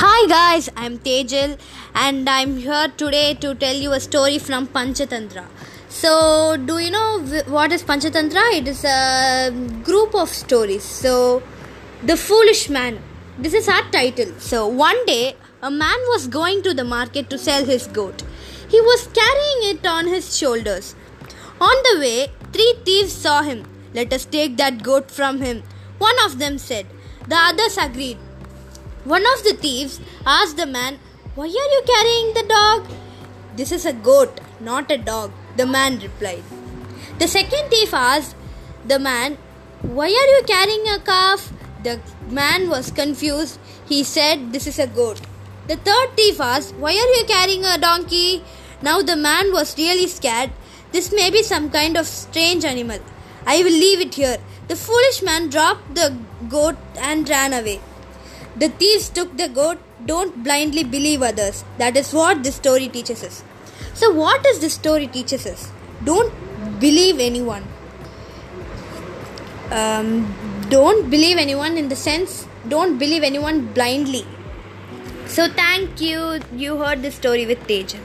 Hi guys, I'm Tejal and I'm here today to tell you a story from Panchatantra. So, do you know what is Panchatantra? It is a group of stories. So, The Foolish Man. This is our title. So, one day a man was going to the market to sell his goat. He was carrying it on his shoulders. On the way, three thieves saw him. Let us take that goat from him. One of them said. The others agreed. One of the thieves asked the man, Why are you carrying the dog? This is a goat, not a dog, the man replied. The second thief asked the man, Why are you carrying a calf? The man was confused. He said, This is a goat. The third thief asked, Why are you carrying a donkey? Now the man was really scared. This may be some kind of strange animal. I will leave it here. The foolish man dropped the goat and ran away. The thieves took the goat. Don't blindly believe others. That is what this story teaches us. So, what does this story teaches us? Don't believe anyone. Um, don't believe anyone in the sense, don't believe anyone blindly. So, thank you. You heard this story with Tejal.